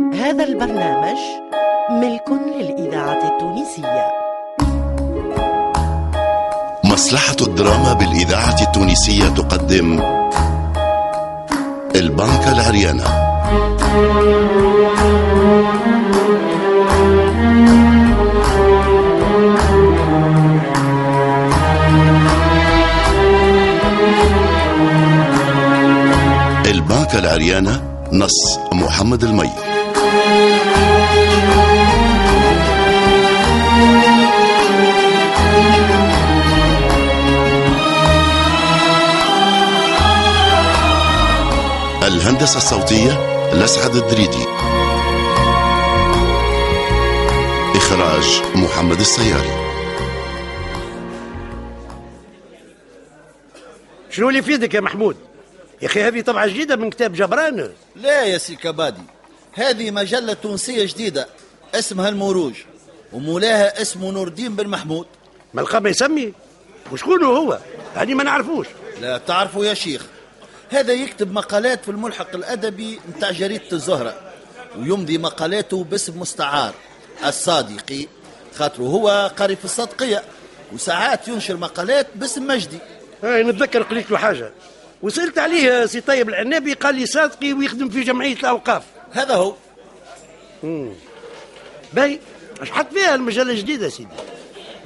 هذا البرنامج ملك للإذاعة التونسية. مصلحة الدراما بالإذاعة التونسية تقدم البنكة العريانة البنكة العريانة نص محمد المي الهندسة الصوتية لسعد الدريدي. إخراج محمد السياري. شنو اللي في يدك يا محمود؟ يا أخي هذه طبعة جديدة من كتاب جبران. لا يا سي كبادي هذه مجلة تونسية جديدة اسمها الموروج ومولاها اسمه نور الدين بن محمود. ما القى يسمي؟ وشكون هو؟ هذه ما نعرفوش. لا تعرفوا يا شيخ هذا يكتب مقالات في الملحق الأدبي متاع جريدة الزهرة ويمضي مقالاته باسم مستعار الصادقي خاطره هو قاري في الصدقية وساعات ينشر مقالات باسم مجدي. هاي نتذكر قلت له حاجة. وسألت عليه سي طيب العنابي قال لي صادقي ويخدم في جمعية الأوقاف. هذا هو. باهي اش حط فيها المجلة الجديدة سيدي؟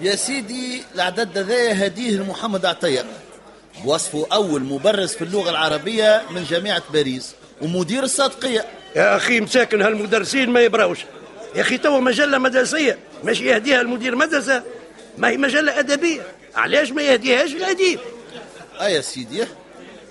يا سيدي العدد ذا هديه لمحمد عطية. بوصفه أول مبرز في اللغة العربية من جامعة باريس ومدير الصادقية يا أخي مساكن هالمدرسين ما يبراوش. يا أخي توا مجلة مدرسية ماشي يهديها المدير مدرسة؟ ما هي مجلة أدبية. علاش ما يهديهاش الأديب؟ آه يا سيدي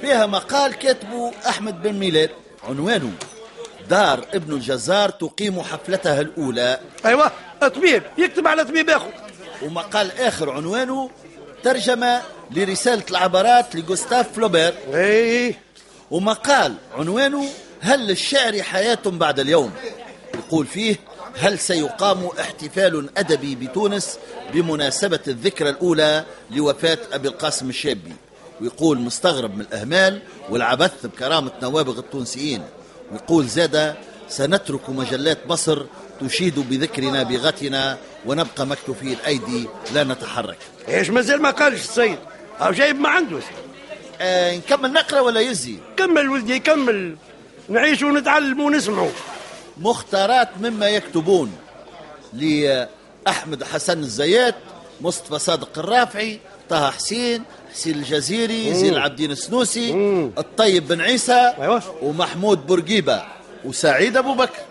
فيها مقال كاتبه أحمد بن ميلاد. عنوانه دار ابن الجزار تقيم حفلتها الأولى. أيوه طبيب يكتب على طبيب أخو. ومقال آخر عنوانه ترجمة لرسالة العبرات لجوستاف فلوبير. اي ومقال عنوانه هل للشعر حياة بعد اليوم؟ يقول فيه هل سيقام احتفال أدبي بتونس بمناسبة الذكرى الأولى لوفاة أبي القاسم الشابي؟ ويقول مستغرب من الأهمال والعبث بكرامة نوابغ التونسيين. ويقول زاد سنترك مجلات مصر تشيد بذكر نابغتنا ونبقى مكتوفي الأيدي لا نتحرك. إيش مازال ما قالش السيد. أو جايب ما عنده. آه نكمل نقرأ ولا يزي؟ كمل ولدي كمل. نعيش ونتعلم ونسمعوا مختارات مما يكتبون لأحمد حسن الزيات مصطفى صادق الرافعي طه حسين حسين الجزيري زين العابدين السنوسي الطيب بن عيسى أيوة. ومحمود بورقيبة. وسعيد أبو بكر.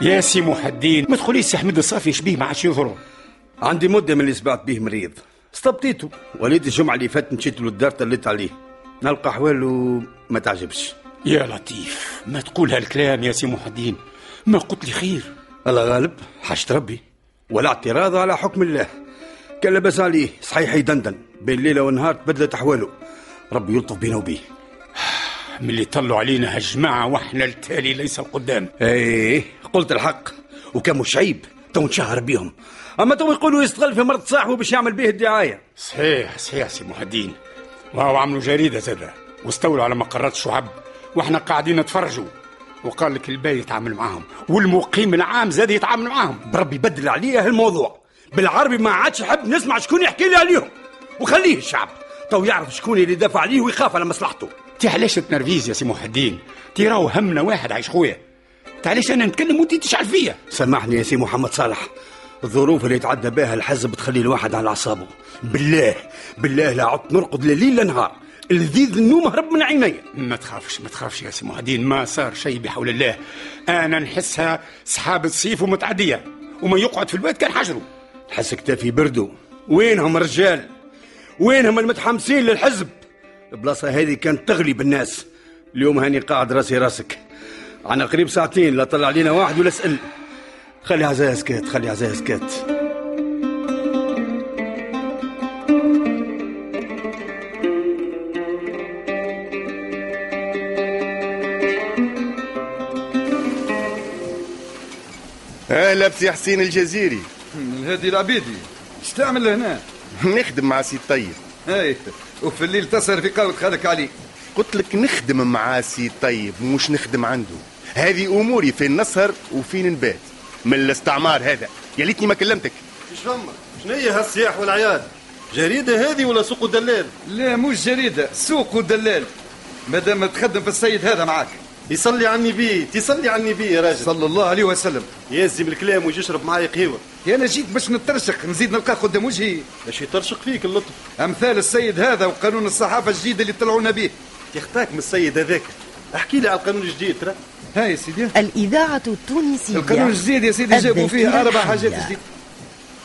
يا سي محدين ما تقوليش سي حمد الصافي شبيه ما عادش يظهر عندي مدة من اللي سبعت به مريض. استبطيته. وليد الجمعة اللي فاتت مشيت له الدار طليت عليه نلقى أحواله ما تعجبش. يا لطيف ما تقول هالكلام يا سي محدين ما قلت لي خير. الله غالب حاجة ربي. ولا اعتراض على حكم الله. كان لبس عليه صحيح يدندن بين ليلة ونهار تبدلت أحواله. ربي يلطف بينا وبيه. من اللي طلوا علينا هالجماعة وإحنا التالي ليس القدام. إيه قلت الحق. وكان مش عيب تو نشهر بيهم. أما تو يقولوا يستغل في مرض صاحبه باش يعمل به الدعاية. صحيح صحيح سي محدين وهو عملوا جريدة زادة واستولوا على مقرات الشعب وإحنا قاعدين نتفرجوا. وقال لك الباي يتعامل معاهم والمقيم العام زاد يتعامل معاهم. بربي بدل عليه الموضوع. بالعربي ما عادش حب نسمع شكون يحكي لي عليهم. وخليه الشعب. تو يعرف شكون اللي دافع عليه ويخاف على مصلحته. تي علاش تتنرفز يا سي محدين؟ تي راهو همنا واحد عايش خويا. تي علاش أنا نتكلم وانت تشعل فيا؟ سامحني يا سي محمد صالح. الظروف اللي يتعدى بها الحزب تخلي الواحد على أعصابه. بالله بالله لا عدت نرقد لا ليل نهار. لذيذ النوم هرب من عيني. ما تخافش ما تخافش يا سي محدين ما صار شيء بحول الله. أنا نحسها سحابة صيف ومتعدية وما يقعد في البيت كان حجره. حس كتافي بردو. وينهم الرجال؟ وينهم المتحمسين للحزب؟ البلاصة هذه كانت تغلب الناس اليوم هاني قاعد راسي راسك. عنا قريب ساعتين لا طلع علينا واحد ولا سأل. خلي عزاها سكات خلي عزاها سكات أهلا بسي حسين الجزيري. هذه العبيدي. إيش تعمل هنا؟ نخدم مع سي طيب. اي وفي الليل تسهر في قهوة خالك علي. قلت لك نخدم مع سي طيب مش نخدم عنده. هذه أموري فين نسهر وفين نبات. من الاستعمار هذا. يا ليتني ما كلمتك. إيش فما؟ شنو هي هالصياح والعياط؟ جريدة هذه ولا سوق دلال؟ لا مش جريدة سوق ودلال مادام تخدم في السيد هذا معاك. يصلي على النبي تصلي على النبي يا راجل. صلى الله عليه وسلم. يلزم الكلام ويجي يشرب معايا قهوة. يا أنا جيت باش نترشق نزيد نلقاه قدام وجهي. باش يترشق فيك اللطف. أمثال السيد هذا وقانون الصحافة الجديد اللي طلعونا به. يختاك من السيد هذاك. احكي لي على القانون الجديد ترى هاي يا سيدي. الإذاعة التونسية. القانون الجديد يا سيدي جابوا فيه أربع حاجات الحية. جديد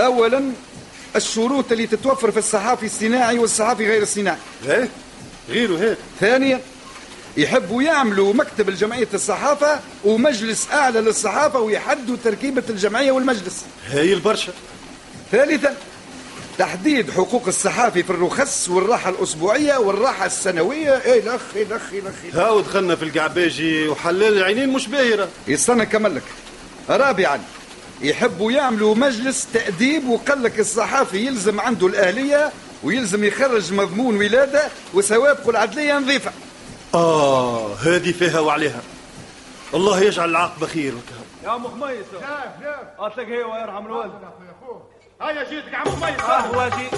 أولا الشروط اللي تتوفر في الصحافي الصناعي والصحافي غير الصناعي. إيه؟ غيره هيك. ثانيا يحبوا يعملوا مكتب الجمعية الصحافة ومجلس أعلى للصحافة ويحدوا تركيبة الجمعية والمجلس. هاي البرشا. ثالثا تحديد حقوق الصحافي في الرخص والراحة الأسبوعية والراحة السنوية. إيه الأخ إيه الأخ إيه الأخ إيه. هاو دخلنا في القعباجي وحلال العينين مش باهرة. يستنى نكمل لك. رابعا يحبوا يعملوا مجلس تأديب وقال لك الصحافي يلزم عنده الأهلية ويلزم يخرج مضمون ولادة وسوابق العدلية نظيفة. آه هذه فيها وعليها. الله يجعل العاقبة خير يا أم خميس شاف شاف. اطلق هي ويرحم الوالد. هيا جيتك عم خميس قهوة جي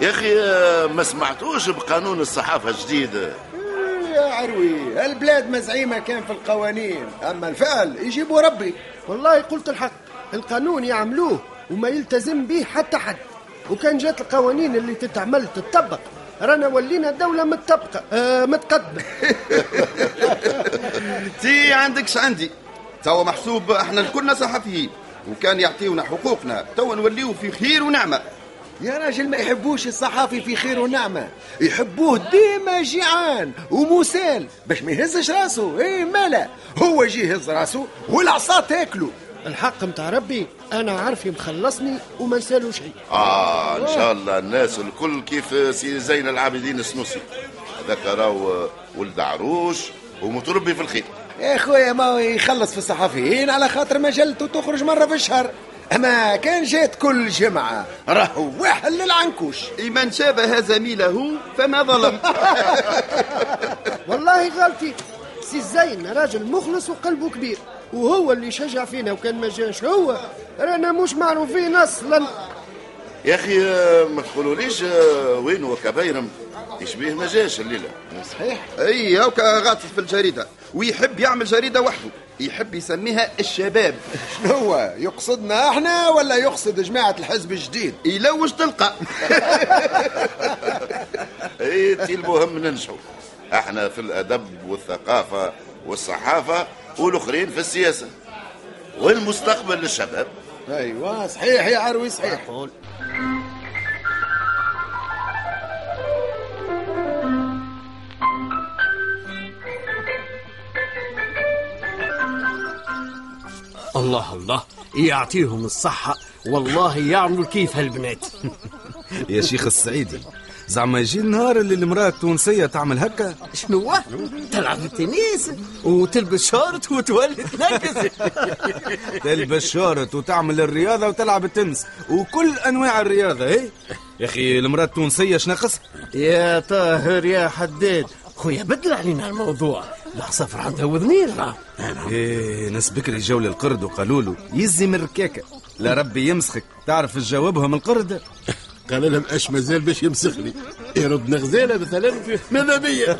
يا آه، ما سمعتوش بقانون الصحافة الجديد. يا عروي البلاد مزعيمة كان في القوانين. أما الفعل يجيبوا ربي. والله قلت الحق. القانون يعملوه وما يلتزم به حتى حد. وكان جات القوانين اللي تتعمل تطبق رانا ولينا دولة متطبقة آه متقدمة. تي عندكش عندي. توا محسوب إحنا الكلنا صحفيين وكان يعطيونا حقوقنا توا نوليو في خير ونعمة. يا راجل ما يحبوش الصحافي في خير ونعمة. يحبوه ديما جيعان ومسال باش ما يهزش راسه إيه مالا. هو يجي يهز راسه والعصا تاكله الحق متاع ربي أنا عارفي مخلصني وما نسالو شيء. آه إن شاء الله الناس الكل كيف سي زين العابدين السنوسي. هذاك راهو ولد عروش ومتربي في الخير. يا خويا ما هو يخلص في الصحفيين على خاطر مجلته تخرج مرة في الشهر. أما كان جات كل جمعة راهو واحد للعنكوش. من شابه زميله فما ظلم. والله غلطي. سي زين راجل مخلص وقلبه كبير. وهو اللي شجع فينا وكان ما جاش. هو رانا مش معروفين أصلا. يا أخي ما تقولوليش آه، وين هو كبايرم يشبيه ما جاش الليلة. صحيح. أي هاكا غاطس في الجريدة. ويحب يعمل جريدة وحده. يحب يسميها الشباب. شنو هو؟ يقصدنا إحنا ولا يقصد جماعة الحزب الجديد؟ يلوج تلقى. أي المهم ننجحوا إحنا في الأدب والثقافة والصحافة والأخرين في السياسة والمستقبل للشباب. أيوه صحيح يا عروي صحيح. الله الله يعطيهم الصحة. والله يعملوا كيف هالبنات. يا شيخ السعيدي زعما يجي النهار اللي المرأة التونسية تعمل هكا. شنو تلعب التنس وتلبس شورت وتولي تنقز تلبس شورت وتعمل الرياضة وتلعب التنس وكل أنواع الرياضة إيه؟ يا أخي المرأة التونسية شنقص يا طاهر يا حداد. خويا بدل علينا الموضوع. العصافر عندها وذنين راه إيه ناس بكري جو للقرد وقالوا له يزي من الركاكة لا ربي يمسخك. تعرف تجاوبهم القرد؟ قال لهم اش مازال باش يمسخني؟ يردنا غزاله مثلا ماذا بيا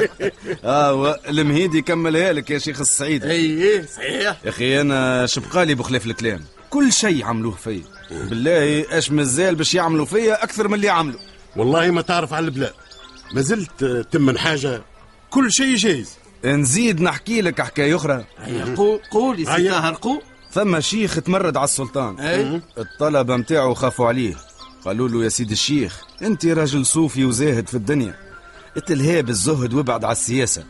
آه المهيدي يكملها لك يا شيخ السعيد. أي صحيح. يا أخي أنا شبقالي بخلاف الكلام. كل شيء عملوه فيا. بالله اش مازال باش يعملوا فيا أكثر من اللي عملوا. والله ما تعرف على البلاد ما زلت تمن حاجة. كل شيء جايز. نزيد نحكي لك حكاية أخرى. قول قول يا سي طاهر قول ثم شيخ تمرد على السلطان. أي. الطلبة متاعه خافوا عليه. قالوا له يا سيدي الشيخ أنت راجل صوفي وزاهد في الدنيا. اتلهاب الزهد وابعد على السياسة.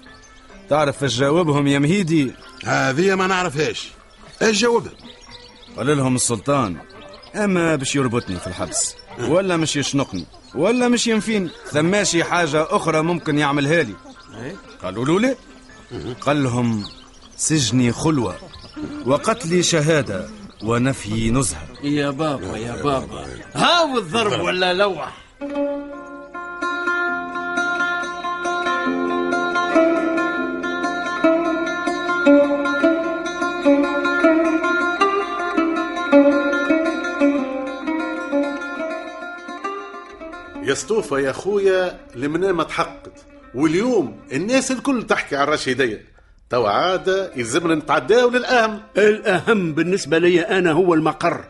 تعرف إيش جاوبهم يا مهيدي؟ هذه ما نعرفهاش. إيش جاوبهم قال لهم السلطان أما باش يربطني في الحبس ولا مش يشنقني ولا مش ينفيني ثماشي حاجة أخرى ممكن يعملها لي. قالوا له ليه قال لهم سجني خلوة وقتل شهادة ونفي نزهة. يا بابا يا بابا. هاو الضرب ولا لوح؟ يا سطوفة يا خويا المنامة تحققت واليوم الناس الكل تحكي على الرشيدية. توا عادة يلزمنا نتعداو للأهم. الأهم بالنسبة لي أنا هو المقر.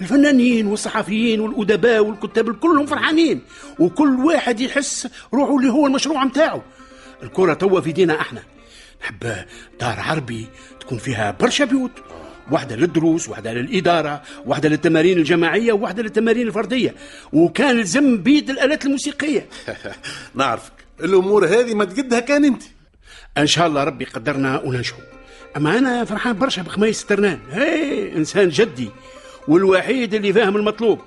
الفنانين والصحفيين والأدباء والكتاب كلهم فرحانين وكل واحد يحس روحه اللي هو المشروع متاعه. الكرة توا في دينا إحنا. نحب دار عربي تكون فيها برشا بيوت واحدة للدروس واحدة للإدارة واحدة للتمارين الجماعية وواحدة للتمارين الفردية. وكان لزم بيد الآلات الموسيقية. نعرفك. الأمور هذه ما تقدها كان أنت. إن شاء الله ربي قدرنا وننجحوا. أما أنا فرحان برشا بخميس ترنان. هي إنسان جدي. والوحيد اللي فاهم المطلوب.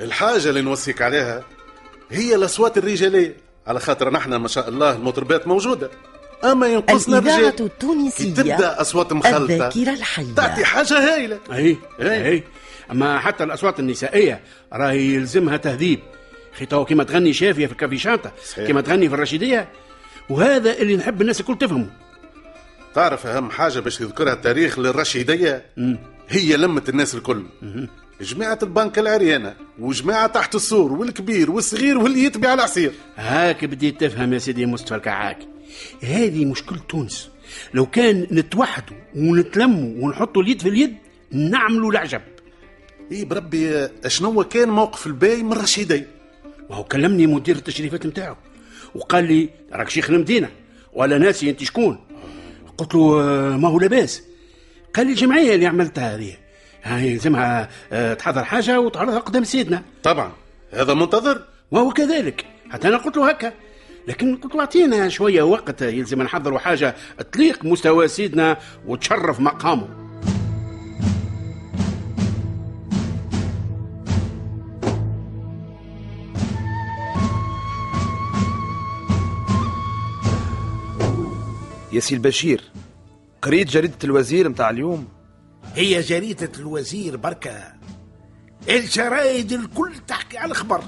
الحاجة اللي نوصيك عليها هي الأصوات الرجالية. على خاطر نحن ما شاء الله المطربات موجودة. أما ينقصنا الإذاعة التونسية تبدأ أصوات مخلطة الذاكرة الحية. تعطي حاجة هايلة. أي أي. أما حتى الأصوات النسائية راهي يلزمها تهذيب. خي تو كيما تغني شافية في ال café chantant صحيح. كيما تغني في الرشيدية. وهذا اللي نحب الناس الكل تفهمه. تعرف أهم حاجة باش يذكرها التاريخ للرشيدية؟ هي لمة الناس الكل. جماعة البنك العريانة وجماعة تحت السور والكبير والصغير واللي يتبع العصير. هاك بديت تفهم يا سيدي مصطفى الكعاك. هذه مشكلة تونس. لو كان نتوحدوا ونتلموا ونحطوا اليد في اليد نعملوا العجب. اي بربي شنو كان موقف الباي من الرشيدية؟ وهو كلمني مدير التشريفات نتاعو وقال لي راك شيخ المدينة ولا ناسي أنت شكون. قلت له آه، ما هو لاباس. قال لي الجمعية اللي عملتها هذه. هاي يلزمها آه، تحضر حاجة وتعرضها قدام سيدنا. طبعا. هذا منتظر. وهو كذلك. حتى أنا قلت له هكا. لكن قلت له أعطينا شوية وقت يلزم نحضروا حاجة تليق مستوى سيدنا وتشرف مقامه. يا سي البشير قريت جريدة الوزير متاع اليوم. هي جريدة الوزير بركة. الجرايد الكل تحكي على الخبر.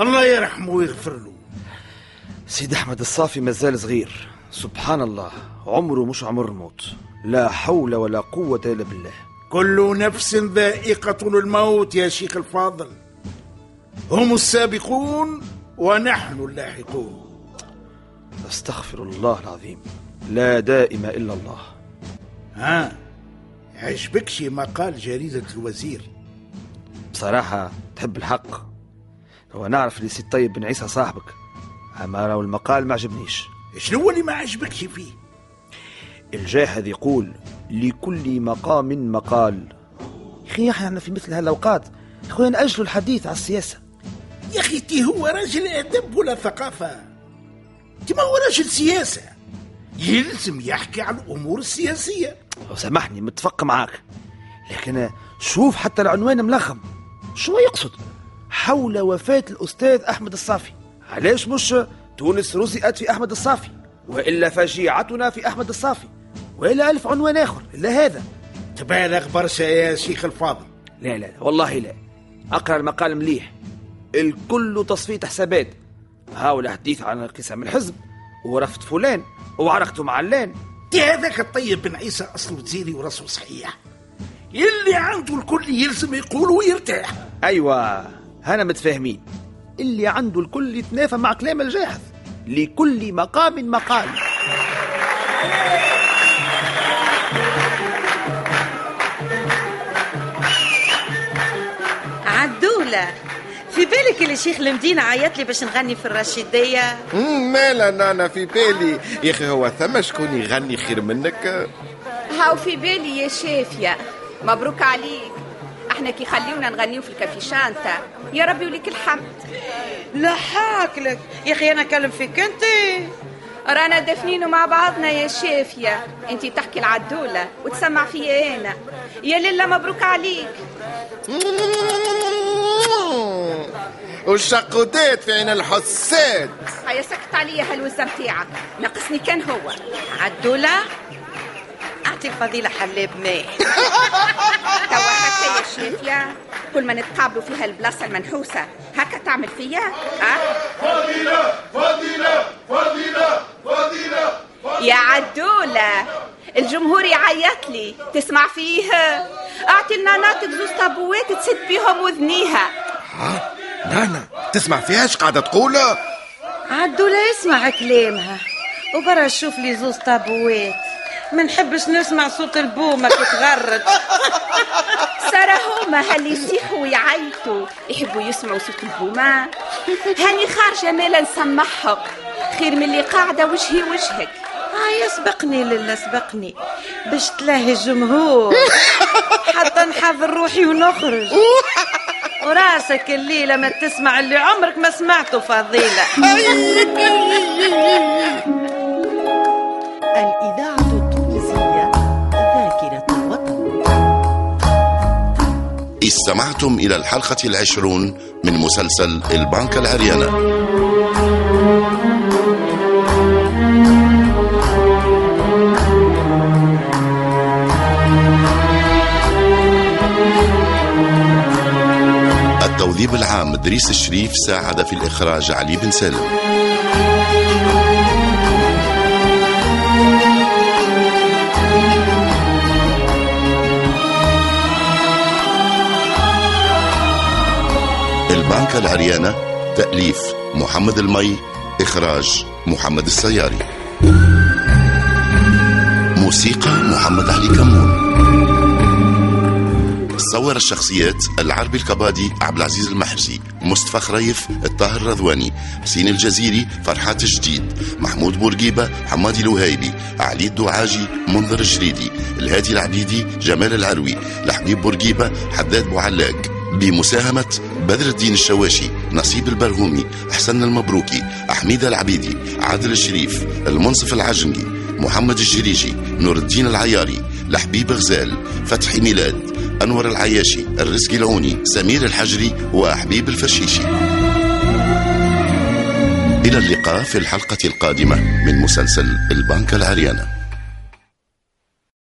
الله يرحمه ويغفر له. سيد أحمد الصافي مازال صغير. سبحان الله عمره مش عمر الموت لا حول ولا قوة إلا بالله. كل نفس ذائقة الموت يا شيخ الفاضل. هم السابقون ونحن اللاحقون. أستغفر الله العظيم. لا دائم إلا الله. ها عجبك شي مقال جريدة الوزير. بصراحة تحب الحق. هو نعرف اللي سي طيب بن عيسى صاحبك أما لو المقال ما عجبنيش. شنو اللي ما عجبكش فيه؟ الجاحظ يقول لكل مقام مقال. يحيى إحنا في مثل هالأوقات أخويا نأجلوا الحديث على السياسة. يا تي هو راجل أدب ولا ثقافة؟ تي ما هو راجل سياسة. يلزم يحكي عن الأمور السياسية لو سامحني متفق معاك. لكن شوف حتى العنوان ملخم. شو يقصد؟ حول وفاة الأستاذ أحمد الصافي. علاش مش تونس رزقت في أحمد الصافي؟ وإلا فجيعتنا في أحمد الصافي. وإلا ألف عنوان آخر. إلا هذا. تبالغ برشا يا شيخ الفاضل. لا لا والله لا. أقرأ المقال مليح. الكل تصفية حسابات. هاو الحديث عن انقسام الحزب. ورفض فلان وعرقته مع علان تي هذاك الطيب بن عيسى أصله وزيري وراسه صحيح. اللي عنده الكل يلزم يقول ويرتاح. أيوة هنا متفاهمين. اللي عنده الكل يتنافى مع كلام الجاحظ لكل مقام مقال. عدولة في بالك اللي شيخ المدينة عيط لي باش نغني في الرشيدية؟ مم، مالا نانا في بالي. يا أخي هو ثم شكون يغني خير منك؟ هاو في بالي يا شافية مبروك عليك. إحنا كي خليونا نغنيو في الكافيشانتا يا ربي وليك الحمد. لا حاكلك يا أخي أنا اكلم فيك أنت. رانا دفنينو مع بعضنا يا شافية انتي تحكي العدولة وتسمع فيا أنا. يا لله مبروك عليك. والشقودات في عين الحساد هيا سكت عليا هالوزة متاعك ناقصني كان هو. عدولة انت الفضيلة حلاب ماء توا يا شافية كل ما نتقابلوا فيها البلاصة المنحوسة هكا تعمل فيا؟ أه؟ فضيلة فضيلة فضيلة فضيلة يا عدولة الجمهور يعيط لي. تسمع فيه؟ أعطي لنا ناطق زوز طابوات تسد بيهم وذنيها. ها؟ نانا تسمع فيها إيش قاعدة تقول؟ عدولة يسمع كلامها. وبرا شوف لي زوز طابوات ما نحبش نسمع صوت البومة كتغرد سارة هما هاللي يصيحوا ويعيطوا. يحبوا يسمعوا صوت البومة. هاني خارجة مالا نسمعهم خير من اللي قاعدة وجهي وجهك. هاي سبقني لله سبقني. باش تلاهي الجمهور حتى نحضر روحي ونخرج. وراسك الليلة ما تسمع اللي عمرك ما سمعته فضيلة. الإذاعة التونسية ذاكرة الوطن. استمعتم إلى الحلقة العشرون من مسلسل البنك العريانة. التوظيف العام دريس الشريف ساعد في الإخراج علي بن سالم. البنك العريانة تأليف محمد المي إخراج محمد السياري. موسيقى محمد علي كمون. صور الشخصيات العربي الكبادي عبد العزيز المحرزي مصطفى خريف الطاهر الرضواني حسين الجزيري فرحات الجديد محمود بورقيبة حمادي الوهيبي علي الدوعاجي منذر الجريدي الهادي العبيدي جمال العروي لحبيب بورقيبة حداد بوعلاق. بمساهمة بدر الدين الشواشي نصيب البرهومي حسن المبروكي أحميد العبيدي عادل الشريف المنصف العجنقي محمد الجريجي نور الدين العياري لحبيب غزال فتحي ميلاد. أنور العياشي الرزقي العوني سمير الحجري وحبيب الفشيشي إلى اللقاء في الحلقة القادمة من مسلسل البنك العريانة.